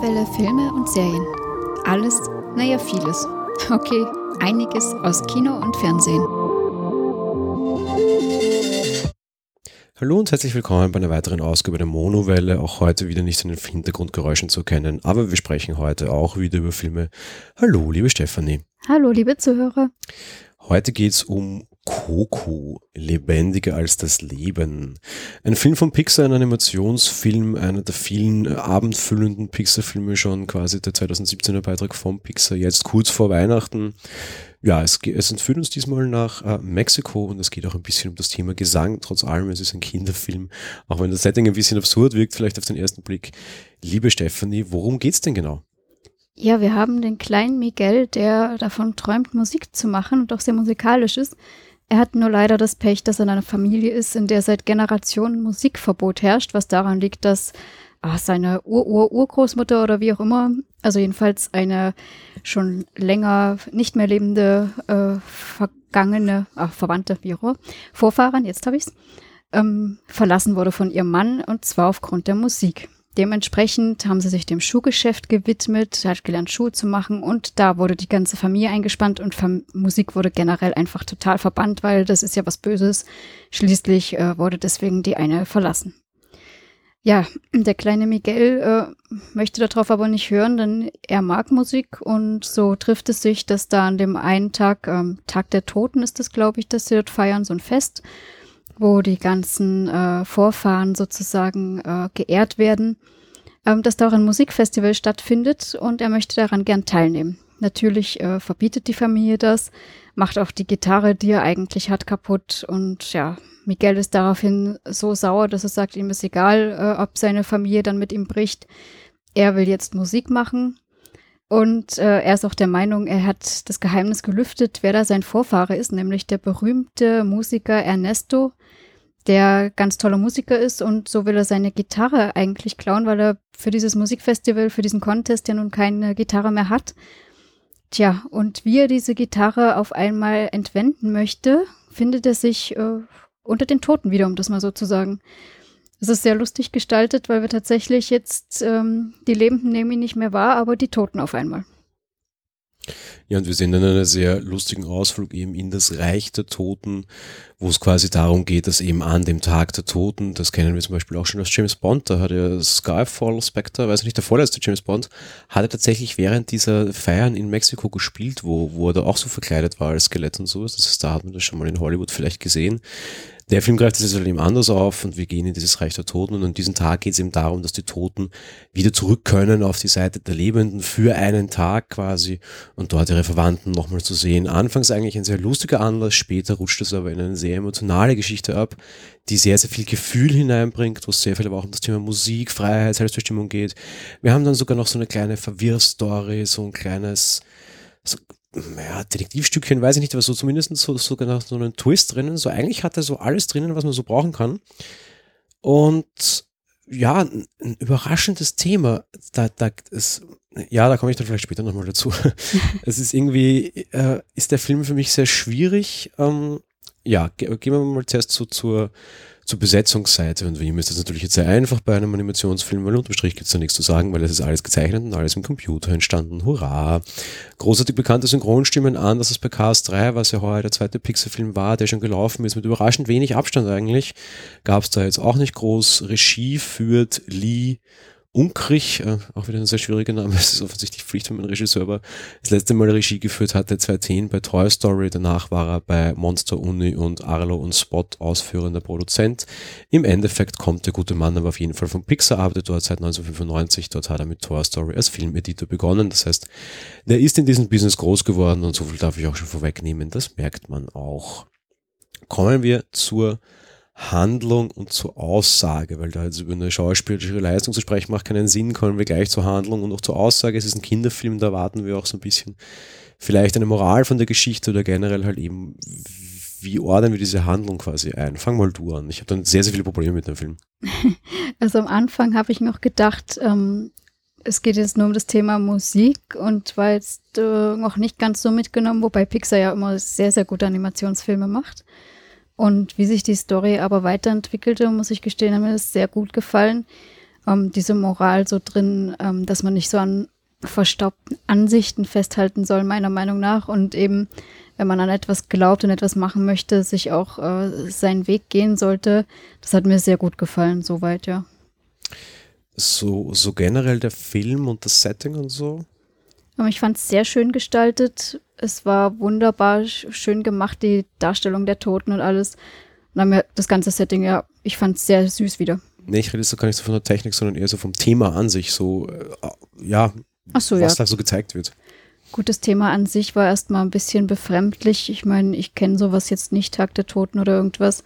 Monowelle Filme und Serien. Alles, naja, vieles. Okay, einiges aus Kino und Fernsehen. Hallo und herzlich willkommen bei einer weiteren Ausgabe der Monowelle. Auch heute wieder nicht in den Hintergrundgeräuschen zu erkennen, aber wir sprechen heute auch wieder über Filme. Hallo, liebe Stefanie. Hallo, liebe Zuhörer. Heute geht es um Coco, lebendiger als das Leben. Ein Film von Pixar, ein Animationsfilm, einer der vielen abendfüllenden Pixar-Filme schon, quasi der 2017er Beitrag von Pixar, jetzt kurz vor Weihnachten. Ja, es, es entführt uns diesmal nach äh, Mexiko und es geht auch ein bisschen um das Thema Gesang. Trotz allem, es ist ein Kinderfilm, auch wenn das Setting ein bisschen absurd wirkt, vielleicht auf den ersten Blick. Liebe Stephanie, worum geht's denn genau? Ja, wir haben den kleinen Miguel, der davon träumt, Musik zu machen und auch sehr musikalisch ist. Er hat nur leider das Pech, dass er in einer Familie ist, in der seit Generationen Musikverbot herrscht, was daran liegt, dass ah, seine Ur-Ur-Urgroßmutter oder wie auch immer, also jedenfalls eine schon länger nicht mehr lebende, äh, vergangene, ach, Verwandte, wie auch immer, Vorfahren, jetzt habe ich's, ähm, verlassen wurde von ihrem Mann und zwar aufgrund der Musik. Dementsprechend haben sie sich dem Schuhgeschäft gewidmet, hat gelernt, Schuhe zu machen und da wurde die ganze Familie eingespannt und Fam Musik wurde generell einfach total verbannt, weil das ist ja was Böses. Schließlich äh, wurde deswegen die eine verlassen. Ja, der kleine Miguel äh, möchte darauf aber nicht hören, denn er mag Musik und so trifft es sich, dass da an dem einen Tag, ähm, Tag der Toten ist es, glaube ich, dass sie dort feiern, so ein Fest wo die ganzen äh, Vorfahren sozusagen äh, geehrt werden, ähm, dass da auch ein Musikfestival stattfindet und er möchte daran gern teilnehmen. Natürlich äh, verbietet die Familie das, macht auch die Gitarre, die er eigentlich hat, kaputt und ja, Miguel ist daraufhin so sauer, dass er sagt, ihm ist egal, äh, ob seine Familie dann mit ihm bricht. Er will jetzt Musik machen und äh, er ist auch der Meinung, er hat das Geheimnis gelüftet, wer da sein Vorfahre ist, nämlich der berühmte Musiker Ernesto, der ganz toller Musiker ist und so will er seine Gitarre eigentlich klauen, weil er für dieses Musikfestival, für diesen Contest ja nun keine Gitarre mehr hat. Tja, und wie er diese Gitarre auf einmal entwenden möchte, findet er sich äh, unter den Toten wieder, um das mal so zu sagen. Es ist sehr lustig gestaltet, weil wir tatsächlich jetzt ähm, die Lebenden nehmen ihn nicht mehr wahr, aber die Toten auf einmal. Ja, und wir sehen dann einen sehr lustigen Ausflug eben in das Reich der Toten, wo es quasi darum geht, dass eben an dem Tag der Toten, das kennen wir zum Beispiel auch schon aus James Bond, da hat ja Skyfall Spectre, weiß nicht, der vorletzte James Bond, hat er tatsächlich während dieser Feiern in Mexiko gespielt, wo, wo er da auch so verkleidet war als Skelett und sowas. Das heißt, da hat man das schon mal in Hollywood vielleicht gesehen. Der Film greift halt eben anders auf und wir gehen in dieses Reich der Toten und an diesem Tag geht es eben darum, dass die Toten wieder zurück können auf die Seite der Lebenden für einen Tag quasi und dort ihre Verwandten nochmal zu sehen. Anfangs eigentlich ein sehr lustiger Anlass, später rutscht es aber in eine sehr emotionale Geschichte ab, die sehr, sehr viel Gefühl hineinbringt, wo es sehr viel aber auch um das Thema Musik, Freiheit, Selbstbestimmung geht. Wir haben dann sogar noch so eine kleine Verwirrstory, so ein kleines so ja, Detektivstückchen, weiß ich nicht, aber so zumindest so, sogar so einen Twist drinnen. So eigentlich hat er so alles drinnen, was man so brauchen kann. Und ja, ein, ein überraschendes Thema. Da, da ist, ja, da komme ich dann vielleicht später nochmal dazu. es ist irgendwie, äh, ist der Film für mich sehr schwierig. Ähm, ja, ge gehen wir mal zuerst so zur zur Besetzungsseite und wem ist das natürlich jetzt sehr einfach bei einem Animationsfilm, weil unterm Strich gibt es da nichts zu sagen, weil es ist alles gezeichnet und alles im Computer entstanden. Hurra! Großartig bekannte Synchronstimmen an, dass es bei Cars 3, was ja heuer der zweite Pixar-Film war, der schon gelaufen ist, mit überraschend wenig Abstand eigentlich, gab es da jetzt auch nicht groß. Regie führt Lee Unkrich, äh, auch wieder ein sehr schwieriger Name, es ist offensichtlich Pflicht, wenn man Regisseur war, das letzte Mal Regie geführt hatte, 2010 bei Toy Story, danach war er bei Monster Uni und Arlo und Spot ausführender Produzent. Im Endeffekt kommt der gute Mann aber auf jeden Fall von Pixar, arbeitet dort seit 1995, dort hat er mit Toy Story als Filmeditor begonnen, das heißt, der ist in diesem Business groß geworden und so viel darf ich auch schon vorwegnehmen, das merkt man auch. Kommen wir zur Handlung und zur Aussage, weil da jetzt über eine schauspielerische Leistung zu sprechen macht keinen Sinn, kommen wir gleich zur Handlung und auch zur Aussage. Es ist ein Kinderfilm, da erwarten wir auch so ein bisschen vielleicht eine Moral von der Geschichte oder generell halt eben, wie ordnen wir diese Handlung quasi ein? Fang mal du an. Ich habe dann sehr, sehr viele Probleme mit dem Film. Also am Anfang habe ich noch gedacht, ähm, es geht jetzt nur um das Thema Musik und war jetzt äh, noch nicht ganz so mitgenommen, wobei Pixar ja immer sehr, sehr gute Animationsfilme macht. Und wie sich die Story aber weiterentwickelte, muss ich gestehen, hat mir das sehr gut gefallen. ähm, diese Moral so drin, ähm, dass man nicht so an verstaubten Ansichten festhalten soll, meiner Meinung nach. Und eben, wenn man an etwas glaubt und etwas machen möchte, sich auch äh, seinen Weg gehen sollte. Das hat mir sehr gut gefallen, soweit, ja. So, so generell der Film und das Setting und so? Ich fand es sehr schön gestaltet. Es war wunderbar schön gemacht, die Darstellung der Toten und alles. Und dann mir das ganze Setting, ja, ich fand es sehr süß wieder. Nee, ich rede jetzt gar nicht so von der Technik, sondern eher so vom Thema an sich. So, äh, ja, so, was ja. da so gezeigt wird. Gut, das Thema an sich war erstmal ein bisschen befremdlich. Ich meine, ich kenne sowas jetzt nicht, Tag der Toten oder irgendwas.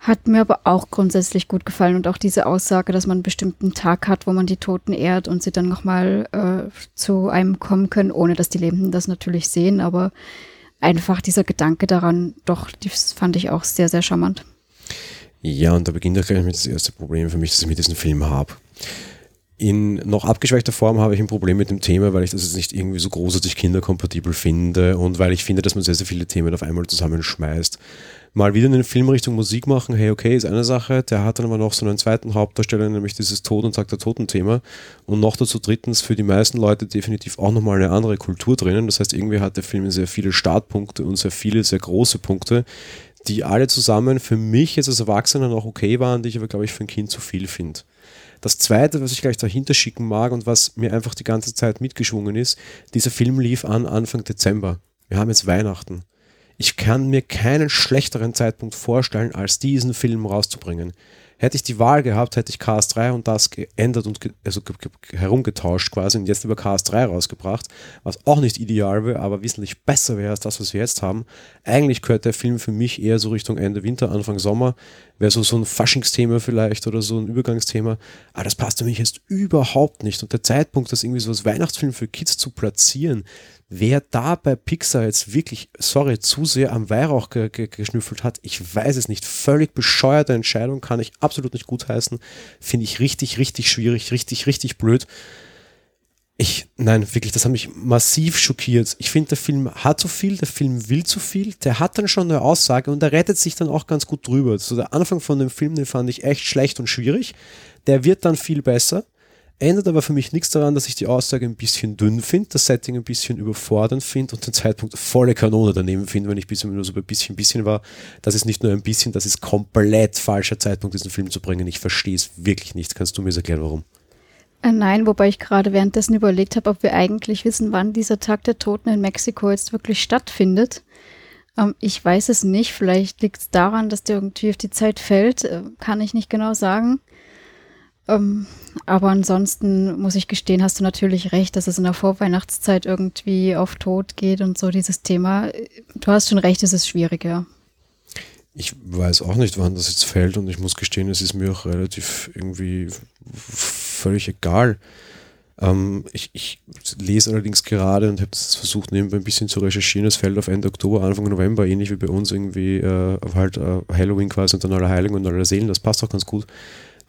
Hat mir aber auch grundsätzlich gut gefallen und auch diese Aussage, dass man einen bestimmten Tag hat, wo man die Toten ehrt und sie dann nochmal äh, zu einem kommen können, ohne dass die Lebenden das natürlich sehen. Aber einfach dieser Gedanke daran, doch, das fand ich auch sehr, sehr charmant. Ja, und da beginnt auch gleich mit das erste Problem für mich, das ich mit diesem Film habe. In noch abgeschwächter Form habe ich ein Problem mit dem Thema, weil ich das jetzt nicht irgendwie so großartig kinderkompatibel finde und weil ich finde, dass man sehr, sehr viele Themen auf einmal zusammenschmeißt. Mal wieder einen Film Richtung Musik machen, hey, okay, ist eine Sache. Der hat dann aber noch so einen zweiten Hauptdarsteller, nämlich dieses Tod und Tag der Toten-Thema. Und noch dazu drittens für die meisten Leute definitiv auch nochmal eine andere Kultur drinnen. Das heißt, irgendwie hat der Film sehr viele Startpunkte und sehr viele, sehr große Punkte, die alle zusammen für mich jetzt als Erwachsener noch okay waren, die ich aber, glaube ich, für ein Kind zu viel finde. Das zweite, was ich gleich dahinter schicken mag und was mir einfach die ganze Zeit mitgeschwungen ist, dieser Film lief an Anfang Dezember. Wir haben jetzt Weihnachten. Ich kann mir keinen schlechteren Zeitpunkt vorstellen, als diesen Film rauszubringen. Hätte ich die Wahl gehabt, hätte ich KS3 und das geändert und ge also ge herumgetauscht quasi und jetzt über KS3 rausgebracht, was auch nicht ideal wäre, aber wesentlich besser wäre als das, was wir jetzt haben. Eigentlich gehört der Film für mich eher so Richtung Ende Winter, Anfang Sommer. Wäre so, so ein Faschingsthema vielleicht oder so ein Übergangsthema. Aber das passt für mich jetzt überhaupt nicht. Und der Zeitpunkt, das irgendwie so als Weihnachtsfilm für Kids zu platzieren, Wer da bei Pixar jetzt wirklich, sorry, zu sehr am Weihrauch ge ge geschnüffelt hat, ich weiß es nicht. Völlig bescheuerte Entscheidung, kann ich absolut nicht gutheißen. Finde ich richtig, richtig schwierig, richtig, richtig blöd. Ich, nein, wirklich, das hat mich massiv schockiert. Ich finde, der Film hat zu viel, der Film will zu viel, der hat dann schon eine Aussage und der rettet sich dann auch ganz gut drüber. So der Anfang von dem Film, den fand ich echt schlecht und schwierig. Der wird dann viel besser. Ändert aber für mich nichts daran, dass ich die Aussage ein bisschen dünn finde, das Setting ein bisschen überfordernd finde und den Zeitpunkt volle Kanone daneben finde, wenn ich bisher nur so ein bisschen, bisschen war. Das ist nicht nur ein bisschen, das ist komplett falscher Zeitpunkt, diesen Film zu bringen. Ich verstehe es wirklich nicht. Kannst du mir erklären, warum? Äh, nein, wobei ich gerade währenddessen überlegt habe, ob wir eigentlich wissen, wann dieser Tag der Toten in Mexiko jetzt wirklich stattfindet. Ähm, ich weiß es nicht. Vielleicht liegt es daran, dass der irgendwie auf die Zeit fällt. Äh, kann ich nicht genau sagen. Ähm, aber ansonsten muss ich gestehen, hast du natürlich recht, dass es in der Vorweihnachtszeit irgendwie auf Tod geht und so dieses Thema. Du hast schon recht, es ist schwierig, ja. Ich weiß auch nicht, wann das jetzt fällt und ich muss gestehen, es ist mir auch relativ irgendwie völlig egal. Ähm, ich, ich, lese allerdings gerade und habe versucht, nebenbei ein bisschen zu recherchieren. Es fällt auf Ende Oktober, Anfang November, ähnlich wie bei uns irgendwie äh, halt äh, Halloween quasi und dann alle Heiligen und alle Seelen. Das passt auch ganz gut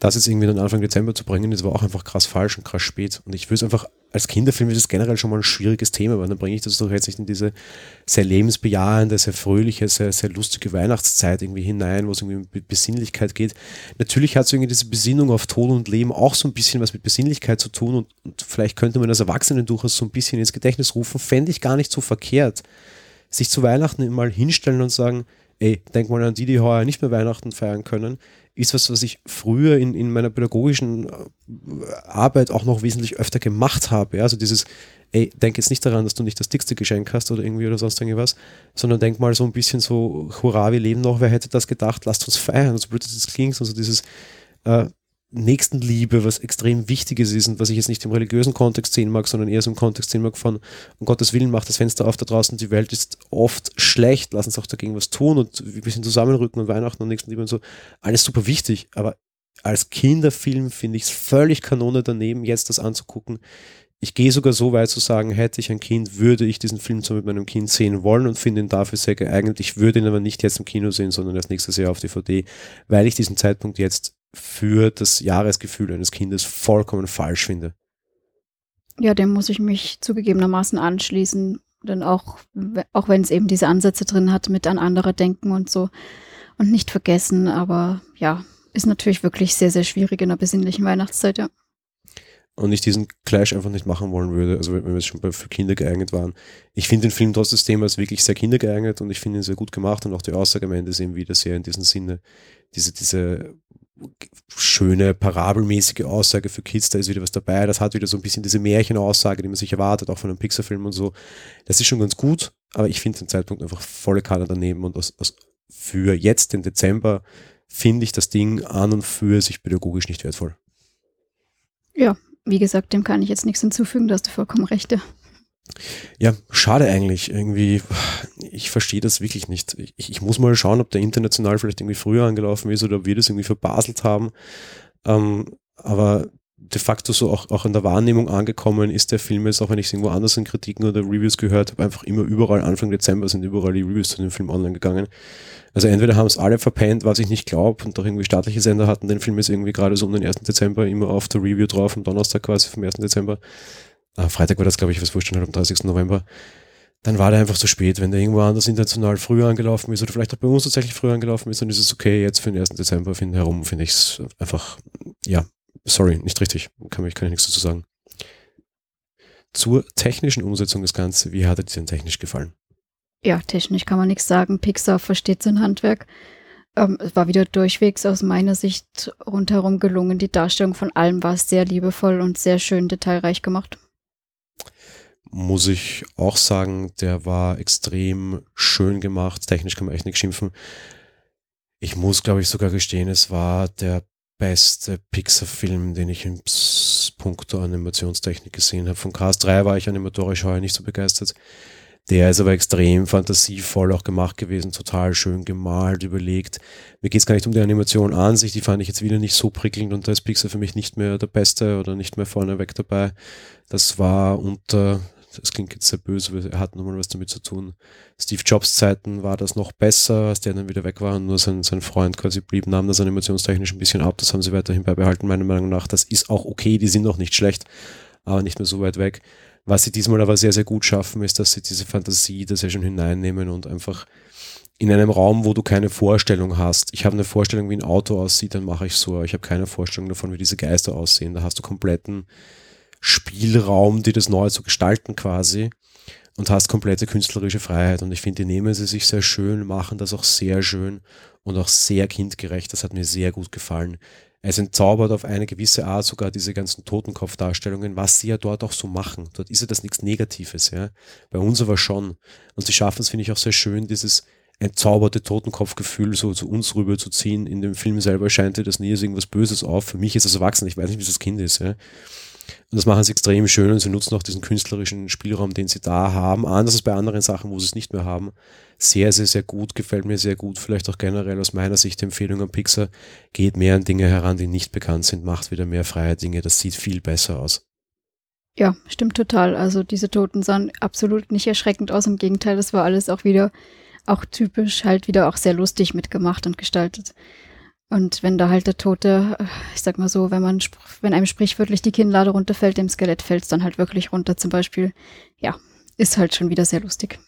das jetzt irgendwie dann Anfang Dezember zu bringen, das war auch einfach krass falsch und krass spät. Und ich würde es einfach, als Kinderfilm ist es generell schon mal ein schwieriges Thema, weil dann bringe ich das doch jetzt nicht in diese sehr lebensbejahende, sehr fröhliche, sehr, sehr lustige Weihnachtszeit irgendwie hinein, wo es irgendwie um Besinnlichkeit geht. Natürlich hat es irgendwie diese Besinnung auf Tod und Leben auch so ein bisschen was mit Besinnlichkeit zu tun und, und vielleicht könnte man das Erwachsenen durchaus so ein bisschen ins Gedächtnis rufen, fände ich gar nicht so verkehrt. Sich zu Weihnachten mal hinstellen und sagen, ey, denk mal an die, die heuer nicht mehr Weihnachten feiern können ist was, was ich früher in, in meiner pädagogischen äh, Arbeit auch noch wesentlich öfter gemacht habe. Ja? Also dieses, ey, denk jetzt nicht daran, dass du nicht das dickste Geschenk hast oder irgendwie oder sonst irgendwas, sondern denk mal so ein bisschen so, hurra, wir leben noch, wer hätte das gedacht, lasst uns feiern, so blöd das klingt, also dieses, äh, Nächstenliebe, was extrem Wichtiges ist und was ich jetzt nicht im religiösen Kontext sehen mag, sondern eher so im Kontext sehen mag von, um Gottes Willen macht das Fenster auf da draußen, die Welt ist oft schlecht, lass uns auch dagegen was tun und ein bisschen zusammenrücken und Weihnachten und Nächstenliebe und so. Alles super wichtig, aber als Kinderfilm finde ich es völlig Kanone daneben, jetzt das anzugucken. Ich gehe sogar so weit zu sagen, hätte ich ein Kind, würde ich diesen Film so mit meinem Kind sehen wollen und finde ihn dafür sehr geeignet. Ich würde ihn aber nicht jetzt im Kino sehen, sondern erst nächstes Jahr auf DVD, weil ich diesen Zeitpunkt jetzt für das Jahresgefühl eines Kindes vollkommen falsch finde. Ja, dem muss ich mich zugegebenermaßen anschließen. Denn auch, auch wenn es eben diese Ansätze drin hat mit an andere denken und so und nicht vergessen, aber ja, ist natürlich wirklich sehr, sehr schwierig in der besinnlichen Weihnachtszeit, ja. Und ich diesen Clash einfach nicht machen wollen würde, also wenn wir jetzt schon für Kinder geeignet waren. Ich finde den Film trotz des Themas wirklich sehr kindergeeignet und ich finde ihn sehr gut gemacht und auch die Aussage am Ende ist eben wieder sehr in diesem Sinne, diese, diese schöne, parabelmäßige Aussage für Kids, da ist wieder was dabei. Das hat wieder so ein bisschen diese Märchenaussage, die man sich erwartet, auch von einem Pixar-Film und so. Das ist schon ganz gut, aber ich finde den Zeitpunkt einfach volle Kanne daneben und aus, aus, für jetzt, den Dezember, finde ich das Ding an und für sich pädagogisch nicht wertvoll. Ja, wie gesagt, dem kann ich jetzt nichts hinzufügen, da hast du vollkommen recht. Ja. Schade eigentlich. Irgendwie, ich verstehe das wirklich nicht. Ich, ich, muss mal schauen, ob der international vielleicht irgendwie früher angelaufen ist oder ob wir das irgendwie verbaselt haben. Ähm, aber de facto so auch, auch in der Wahrnehmung angekommen ist der Film jetzt, auch wenn ich es irgendwo anders in Kritiken oder Reviews gehört habe, einfach immer überall Anfang Dezember sind überall die Reviews zu dem Film online gegangen. Also entweder haben es alle verpennt, was ich nicht glaube, und doch irgendwie staatliche Sender hatten den Film jetzt irgendwie gerade so um den 1. Dezember immer auf der Review drauf, am Donnerstag quasi vom 1. Dezember äh, Freitag war das, glaube ich, was wurscht am 30. November, dann war der einfach zu spät. Wenn der irgendwo anders international früher angelaufen ist oder vielleicht auch bei uns tatsächlich früher angelaufen ist, dann ist es okay. Jetzt für den 1. Dezember finden herum, finde ich es einfach, ja, sorry, nicht richtig. Kann, ich, kann ich nichts dazu sagen. Zur technischen Umsetzung des Ganzen, wie hat er dir denn technisch gefallen? Ja, technisch kann man nichts sagen. Pixar versteht sein Handwerk. Ähm, es war wieder durchwegs aus meiner Sicht rundherum gelungen. Die Darstellung von allem war sehr liebevoll und sehr schön detailreich gemacht muss ich auch sagen, der war extrem schön gemacht. Technisch kann man echt nicht schimpfen. Ich muss, glaube ich, sogar gestehen, es war der beste Pixar-Film, den ich in puncto Animationstechnik gesehen habe. Von Cars 3 war ich animatorisch heuer nicht so begeistert. Der ist aber extrem fantasievoll auch gemacht gewesen, total schön gemalt, überlegt. Mir geht es gar nicht um die Animation an sich, die fand ich jetzt wieder nicht so prickelnd und da ist Pixar für mich nicht mehr der Beste oder nicht mehr vorneweg dabei. Das war unter das klingt jetzt sehr böse, er hat nochmal was damit zu tun. Steve Jobs Zeiten war das noch besser, als der dann wieder weg war und nur sein, sein Freund quasi blieb, nahm das animationstechnisch ein bisschen ab. Das haben sie weiterhin beibehalten, meiner Meinung nach. Das ist auch okay, die sind noch nicht schlecht, aber nicht mehr so weit weg. Was sie diesmal aber sehr, sehr gut schaffen, ist, dass sie diese Fantasie da sehr schön hineinnehmen und einfach in einem Raum, wo du keine Vorstellung hast. Ich habe eine Vorstellung, wie ein Auto aussieht, dann mache ich so. Ich habe keine Vorstellung davon, wie diese Geister aussehen. Da hast du kompletten Spielraum, dir das neu zu gestalten quasi und hast komplette künstlerische Freiheit. Und ich finde, die nehmen sie sich sehr schön, machen das auch sehr schön und auch sehr kindgerecht. Das hat mir sehr gut gefallen. Es entzaubert auf eine gewisse Art sogar diese ganzen Totenkopfdarstellungen, was sie ja dort auch so machen. Dort ist ja das nichts Negatives, ja. Bei uns aber schon. Und sie schaffen es, finde ich, auch sehr schön, dieses entzauberte Totenkopfgefühl so zu uns rüber zu ziehen. In dem Film selber scheint dir das nie irgendwas Böses auf. Für mich ist es erwachsen. Ich weiß nicht, wie das Kind ist, ja. Und das machen sie extrem schön und sie nutzen auch diesen künstlerischen Spielraum, den sie da haben. Anders als bei anderen Sachen, wo sie es nicht mehr haben. Sehr, sehr, sehr gut, gefällt mir sehr gut. Vielleicht auch generell aus meiner Sicht die Empfehlung an Pixar. Geht mehr an Dinge heran, die nicht bekannt sind, macht wieder mehr freie Dinge. Das sieht viel besser aus. Ja, stimmt total. Also diese Toten sahen absolut nicht erschreckend aus. Im Gegenteil, das war alles auch wieder, auch typisch, halt wieder auch sehr lustig mitgemacht und gestaltet. Und wenn da halt der Tote, äh, ich sag mal so, wenn man, wenn einem sprichwörtlich die Kinnlade runterfällt, dem Skelett fällt es dann halt wirklich runter zum Beispiel. Ja, ist halt schon wieder sehr lustig.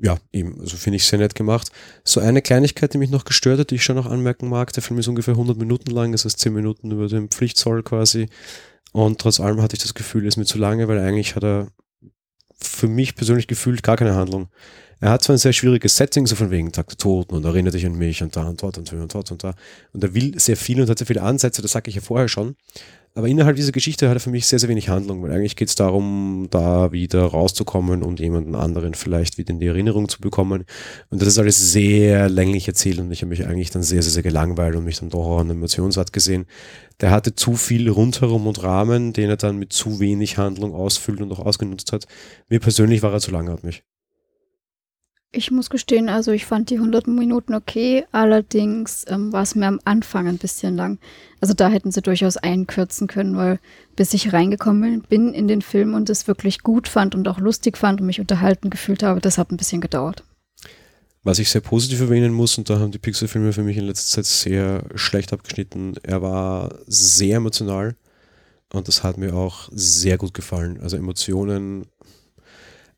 Ja, eben, also finde ich sehr nett gemacht. So eine Kleinigkeit, die mich noch gestört hat, die ich schon noch anmerken mag, der Film ist ungefähr 100 Minuten lang, das heißt 10 Minuten über den Pflichtzoll quasi. Und trotz allem hatte ich das Gefühl, er ist mir zu lange, weil eigentlich hat er für mich persönlich gefühlt gar keine Handlung. Er hat zwar ein sehr schwieriges Setting, so von wegen Tag der Toten und erinnert dich an mich und da und dort und und dort und da. Und er will sehr viel und hat sehr viele Ansätze, das sage ich ja vorher schon. Aber innerhalb dieser Geschichte hat er für mich sehr, sehr wenig Handlung, weil eigentlich geht es darum, da wieder rauszukommen und jemanden anderen vielleicht wieder in die Erinnerung zu bekommen. Und das ist alles sehr länglich erzählt und ich habe mich eigentlich dann sehr, sehr, sehr gelangweilt und mich dann doch auch an Emotionsart gesehen. Der hatte zu viel rundherum und Rahmen, den er dann mit zu wenig Handlung ausfüllt und auch ausgenutzt hat. Mir persönlich war er zu langatmig. Ich muss gestehen, also ich fand die 100 Minuten okay, allerdings ähm, war es mir am Anfang ein bisschen lang. Also da hätten sie durchaus einkürzen können, weil bis ich reingekommen bin in den Film und es wirklich gut fand und auch lustig fand und mich unterhalten gefühlt habe, das hat ein bisschen gedauert. Was ich sehr positiv erwähnen muss, und da haben die Pixar-Filme für mich in letzter Zeit sehr schlecht abgeschnitten, er war sehr emotional und das hat mir auch sehr gut gefallen. Also Emotionen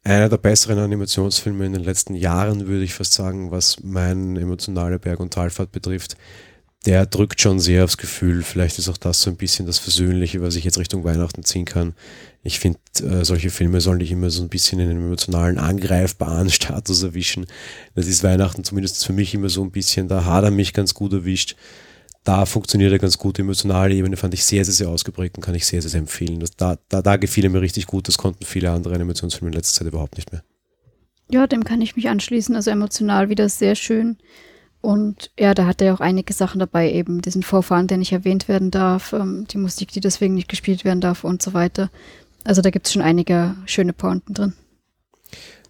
einer der besseren Animationsfilme in den letzten Jahren, würde ich fast sagen, was meine emotionale Berg- und Talfahrt betrifft. der drückt schon sehr aufs Gefühl. Vielleicht ist auch das so ein bisschen das Versöhnliche, was ich jetzt Richtung Weihnachten ziehen kann. Ich finde, äh, solche Filme sollen dich immer so ein bisschen in einem emotionalen, angreifbaren Status erwischen. Das ist Weihnachten zumindest für mich immer so ein bisschen, da hat er mich ganz gut erwischt. Da funktioniert er ganz gut. Die emotionale Ebene fand ich sehr, sehr, sehr ausgeprägt und kann ich sehr, sehr, sehr empfehlen. Das, da, da, da gefiel er mir richtig gut. Das konnten viele andere Animationsfilme in letzter Zeit überhaupt nicht mehr. Ja, dem kann ich mich anschließen. Also emotional wieder sehr schön. Und ja, da hat er auch einige Sachen dabei, eben diesen Vorfahren, der nicht erwähnt werden darf, ähm, die Musik, die deswegen nicht gespielt werden darf und so weiter. Also da gibt es schon einige schöne Pointen drin.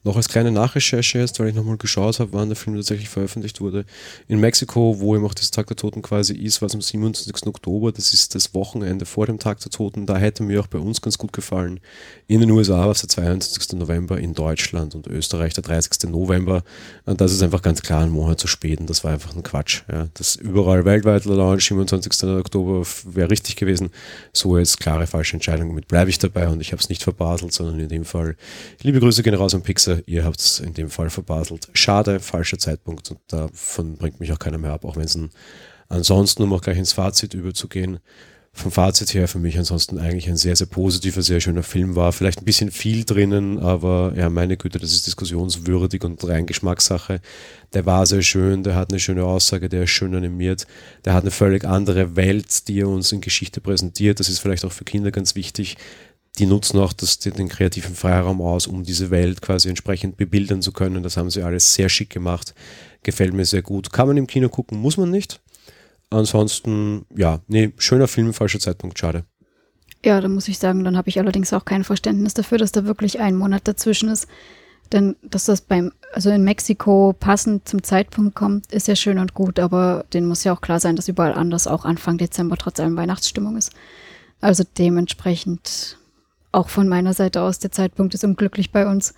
Noch als kleine Nachrecherche jetzt, weil ich nochmal geschaut habe, wann der Film tatsächlich veröffentlicht wurde. In Mexiko, wo eben auch das Tag der Toten quasi ist, war es am 27. Oktober. Das ist das Wochenende vor dem Tag der Toten. Da hätte mir auch bei uns ganz gut gefallen. In den USA war es der 22. November, in Deutschland und Österreich der 30. November. Und das ist einfach ganz klar ein Monat zu spät und das war einfach ein Quatsch. Ja. Das überall weltweit Launch, 27. Oktober wäre richtig gewesen. So jetzt klare falsche Entscheidung. Damit bleibe ich dabei und ich habe es nicht verbaselt, sondern in dem Fall liebe Grüße gehen raus an Pixar ihr habt es in dem Fall verbaselt. Schade, falscher Zeitpunkt und davon bringt mich auch keiner mehr ab, auch wenn es ansonsten, um auch gleich ins Fazit überzugehen, vom Fazit her für mich ansonsten eigentlich ein sehr, sehr positiver, sehr schöner Film war. Vielleicht ein bisschen viel drinnen, aber ja, meine Güte, das ist diskussionswürdig und rein Geschmackssache. Der war sehr schön, der hat eine schöne Aussage, der ist schön animiert, der hat eine völlig andere Welt, die er uns in Geschichte präsentiert. Das ist vielleicht auch für Kinder ganz wichtig die nutzen auch das, den kreativen Freiraum aus, um diese Welt quasi entsprechend bebildern zu können. Das haben sie alles sehr schick gemacht. Gefällt mir sehr gut. Kann man im Kino gucken, muss man nicht. Ansonsten, ja, nee, schöner Film, falscher Zeitpunkt, schade. Ja, da muss ich sagen, dann habe ich allerdings auch kein Verständnis dafür, dass da wirklich ein Monat dazwischen ist. Denn dass das beim, also in Mexiko passend zum Zeitpunkt kommt, ist ja schön und gut, aber denen muss ja auch klar sein, dass überall anders auch Anfang Dezember trotz allem Weihnachtsstimmung ist. Also dementsprechend auch von meiner Seite aus, der Zeitpunkt ist unglücklich bei uns.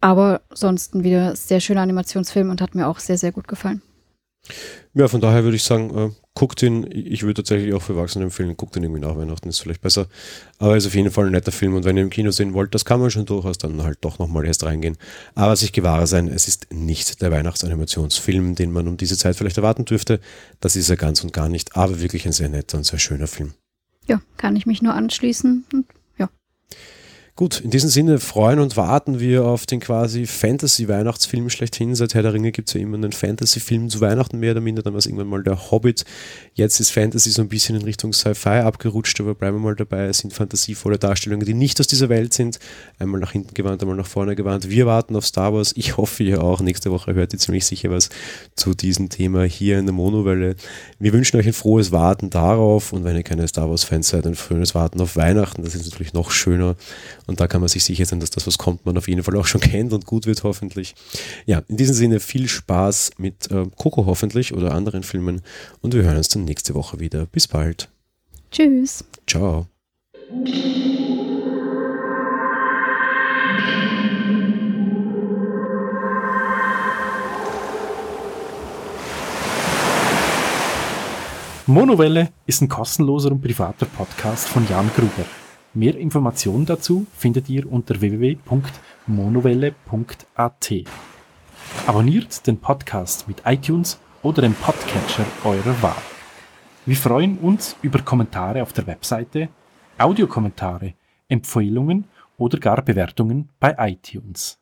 Aber sonst ein wieder sehr schöner Animationsfilm und hat mir auch sehr, sehr gut gefallen. Ja, von daher würde ich sagen, äh, guckt ihn. Ich würde tatsächlich auch für Erwachsene empfehlen, guckt ihn irgendwie nach Weihnachten, ist vielleicht besser. Aber ist auf jeden Fall ein netter Film und wenn ihr im Kino sehen wollt, das kann man schon durchaus dann halt doch nochmal erst reingehen. Aber sich gewahre sein, es ist nicht der Weihnachtsanimationsfilm, den man um diese Zeit vielleicht erwarten dürfte. Das ist er ganz und gar nicht, aber wirklich ein sehr netter und sehr schöner Film. Ja, kann ich mich nur anschließen und Gut, in diesem Sinne freuen und warten wir auf den quasi Fantasy-Weihnachtsfilm schlechthin. Seit Herr der Ringe gibt es ja immer einen Fantasy-Film zu Weihnachten, mehr oder minder. Dann war es irgendwann mal der Hobbit. Jetzt ist Fantasy so ein bisschen in Richtung Sci-Fi abgerutscht, aber bleiben wir mal dabei. Es sind fantasievolle Darstellungen, die nicht aus dieser Welt sind. Einmal nach hinten gewandt, einmal nach vorne gewandt. Wir warten auf Star Wars. Ich hoffe, ihr auch. Nächste Woche hört ihr ziemlich sicher was zu diesem Thema hier in der Monowelle. Wir wünschen euch ein frohes Warten darauf und wenn ihr keine Star Wars-Fans seid, ein frühes Warten auf Weihnachten. Das ist natürlich noch schöner. Und da kann man sich sicher sein, dass das, was kommt, man auf jeden Fall auch schon kennt und gut wird hoffentlich. Ja, in diesem Sinne viel Spaß mit äh, Coco hoffentlich oder anderen Filmen und wir hören uns dann nächste Woche wieder. Bis bald. Tschüss. Ciao. Monowelle ist ein kostenloser und privater Podcast von Jan Gruber. Mehr Informationen dazu findet ihr unter www.monowelle.at. Abonniert den Podcast mit iTunes oder dem Podcatcher eurer Wahl. Wir freuen uns über Kommentare auf der Webseite, Audiokommentare, Empfehlungen oder gar Bewertungen bei iTunes.